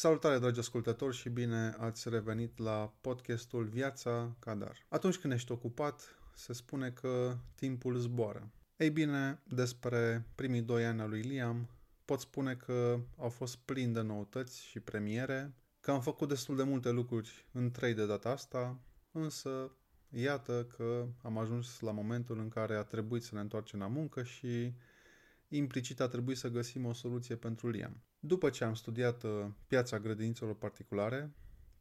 Salutare, dragi ascultători, și bine ați revenit la podcastul Viața Cadar. Atunci când ești ocupat, se spune că timpul zboară. Ei bine, despre primii doi ani al lui Liam, pot spune că au fost plini de noutăți și premiere, că am făcut destul de multe lucruri în trei de data asta, însă iată că am ajuns la momentul în care a trebuit să ne întoarcem la muncă și implicit a trebuit să găsim o soluție pentru Liam. După ce am studiat uh, piața grădinițelor particulare,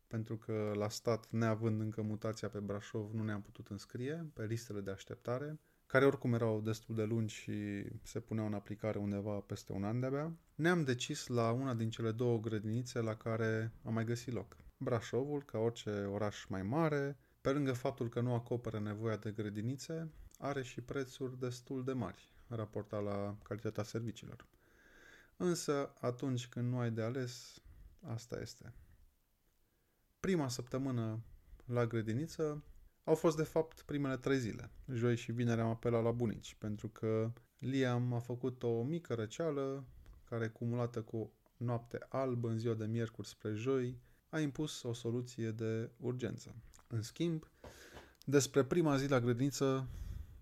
pentru că la stat, neavând încă mutația pe Brașov, nu ne-am putut înscrie pe listele de așteptare, care oricum erau destul de lungi și se puneau în aplicare undeva peste un an de-abia, ne-am decis la una din cele două grădinițe la care am mai găsit loc. Brașovul, ca orice oraș mai mare, pe lângă faptul că nu acoperă nevoia de grădinițe, are și prețuri destul de mari, raportat la calitatea serviciilor. Însă, atunci când nu ai de ales, asta este. Prima săptămână la grădiniță au fost de fapt primele trei zile. Joi și vineri am apelat la bunici, pentru că Liam a făcut o mică răceală care, cumulată cu noapte albă în ziua de miercuri spre joi, a impus o soluție de urgență. În schimb, despre prima zi la grădiniță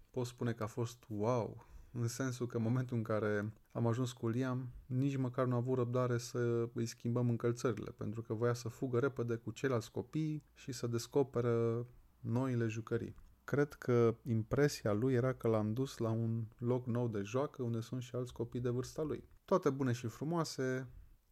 pot spune că a fost wow, în sensul că în momentul în care am ajuns cu Liam, nici măcar nu a avut răbdare să îi schimbăm încălțările, pentru că voia să fugă repede cu ceilalți copii și să descoperă noile jucării. Cred că impresia lui era că l-am dus la un loc nou de joacă unde sunt și alți copii de vârsta lui. Toate bune și frumoase,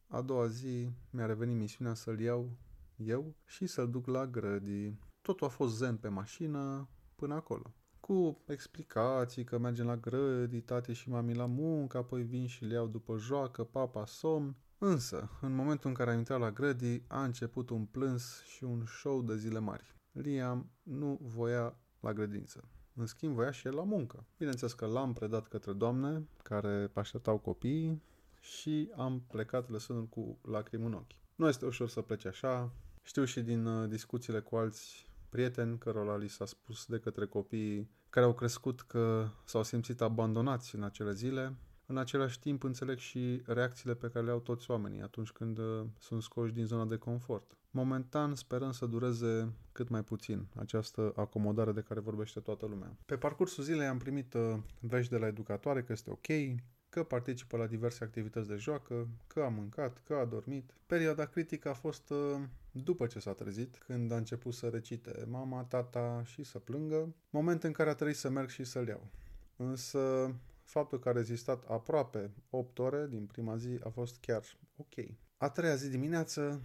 a doua zi mi-a revenit misiunea să-l iau eu și să-l duc la grădii. Totul a fost zen pe mașină până acolo cu explicații că mergem la grădi, tati și mami la muncă, apoi vin și le iau după joacă, papa somn. Însă, în momentul în care am intrat la grădi, a început un plâns și un show de zile mari. Liam nu voia la grădință. În schimb, voia și el la muncă. Bineînțeles că l-am predat către doamne care așteptau copiii și am plecat lăsându-l cu lacrimi în ochi. Nu este ușor să pleci așa. Știu și din uh, discuțiile cu alți prieteni cărora li s-a spus de către copiii care au crescut că s-au simțit abandonați în acele zile. În același timp înțeleg și reacțiile pe care le au toți oamenii atunci când uh, sunt scoși din zona de confort. Momentan sperăm să dureze cât mai puțin această acomodare de care vorbește toată lumea. Pe parcursul zilei am primit uh, vești de la educatoare că este ok, că participă la diverse activități de joacă, că a mâncat, că a dormit. Perioada critică a fost uh, după ce s-a trezit, când a început să recite mama, tata și să plângă, moment în care a trebuit să merg și să-l iau. Însă faptul că a rezistat aproape 8 ore din prima zi a fost chiar ok. A treia zi dimineață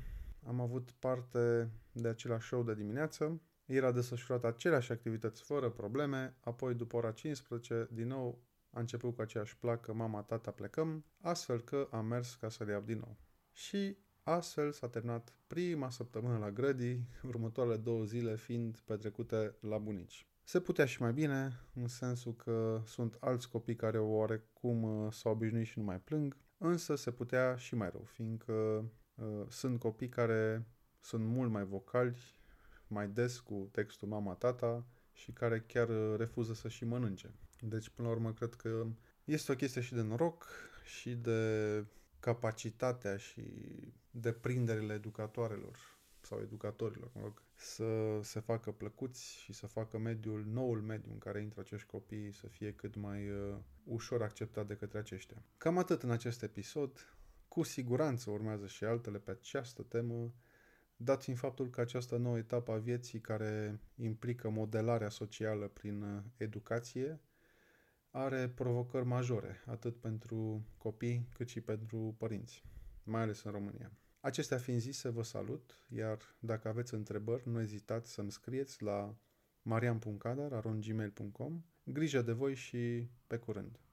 am avut parte de același show de dimineață, era desfășurat aceleași activități fără probleme, apoi după ora 15 din nou a început cu aceeași placă mama, tata plecăm, astfel că am mers ca să le iau din nou. Și astfel s-a terminat prima săptămână la grădii, următoarele două zile fiind petrecute la bunici. Se putea și mai bine, în sensul că sunt alți copii care oarecum uh, s-au obișnuit și nu mai plâng, însă se putea și mai rău, fiindcă uh, sunt copii care sunt mult mai vocali, mai des cu textul mama-tata și care chiar uh, refuză să și mănânce. Deci, până la urmă, cred că este o chestie și de noroc și de capacitatea și deprinderile educatoarelor sau educatorilor, mă rog, să se facă plăcuți și să facă mediul, noul mediu în care intră acești copii să fie cât mai uh, ușor acceptat de către aceștia. Cam atât în acest episod. Cu siguranță urmează și altele pe această temă, dat fiind faptul că această nouă etapă a vieții care implică modelarea socială prin uh, educație are provocări majore, atât pentru copii cât și pentru părinți, mai ales în România. Acestea fiind zise, vă salut, iar dacă aveți întrebări, nu ezitați să-mi scrieți la marian.cadar.gmail.com Grijă de voi și pe curând!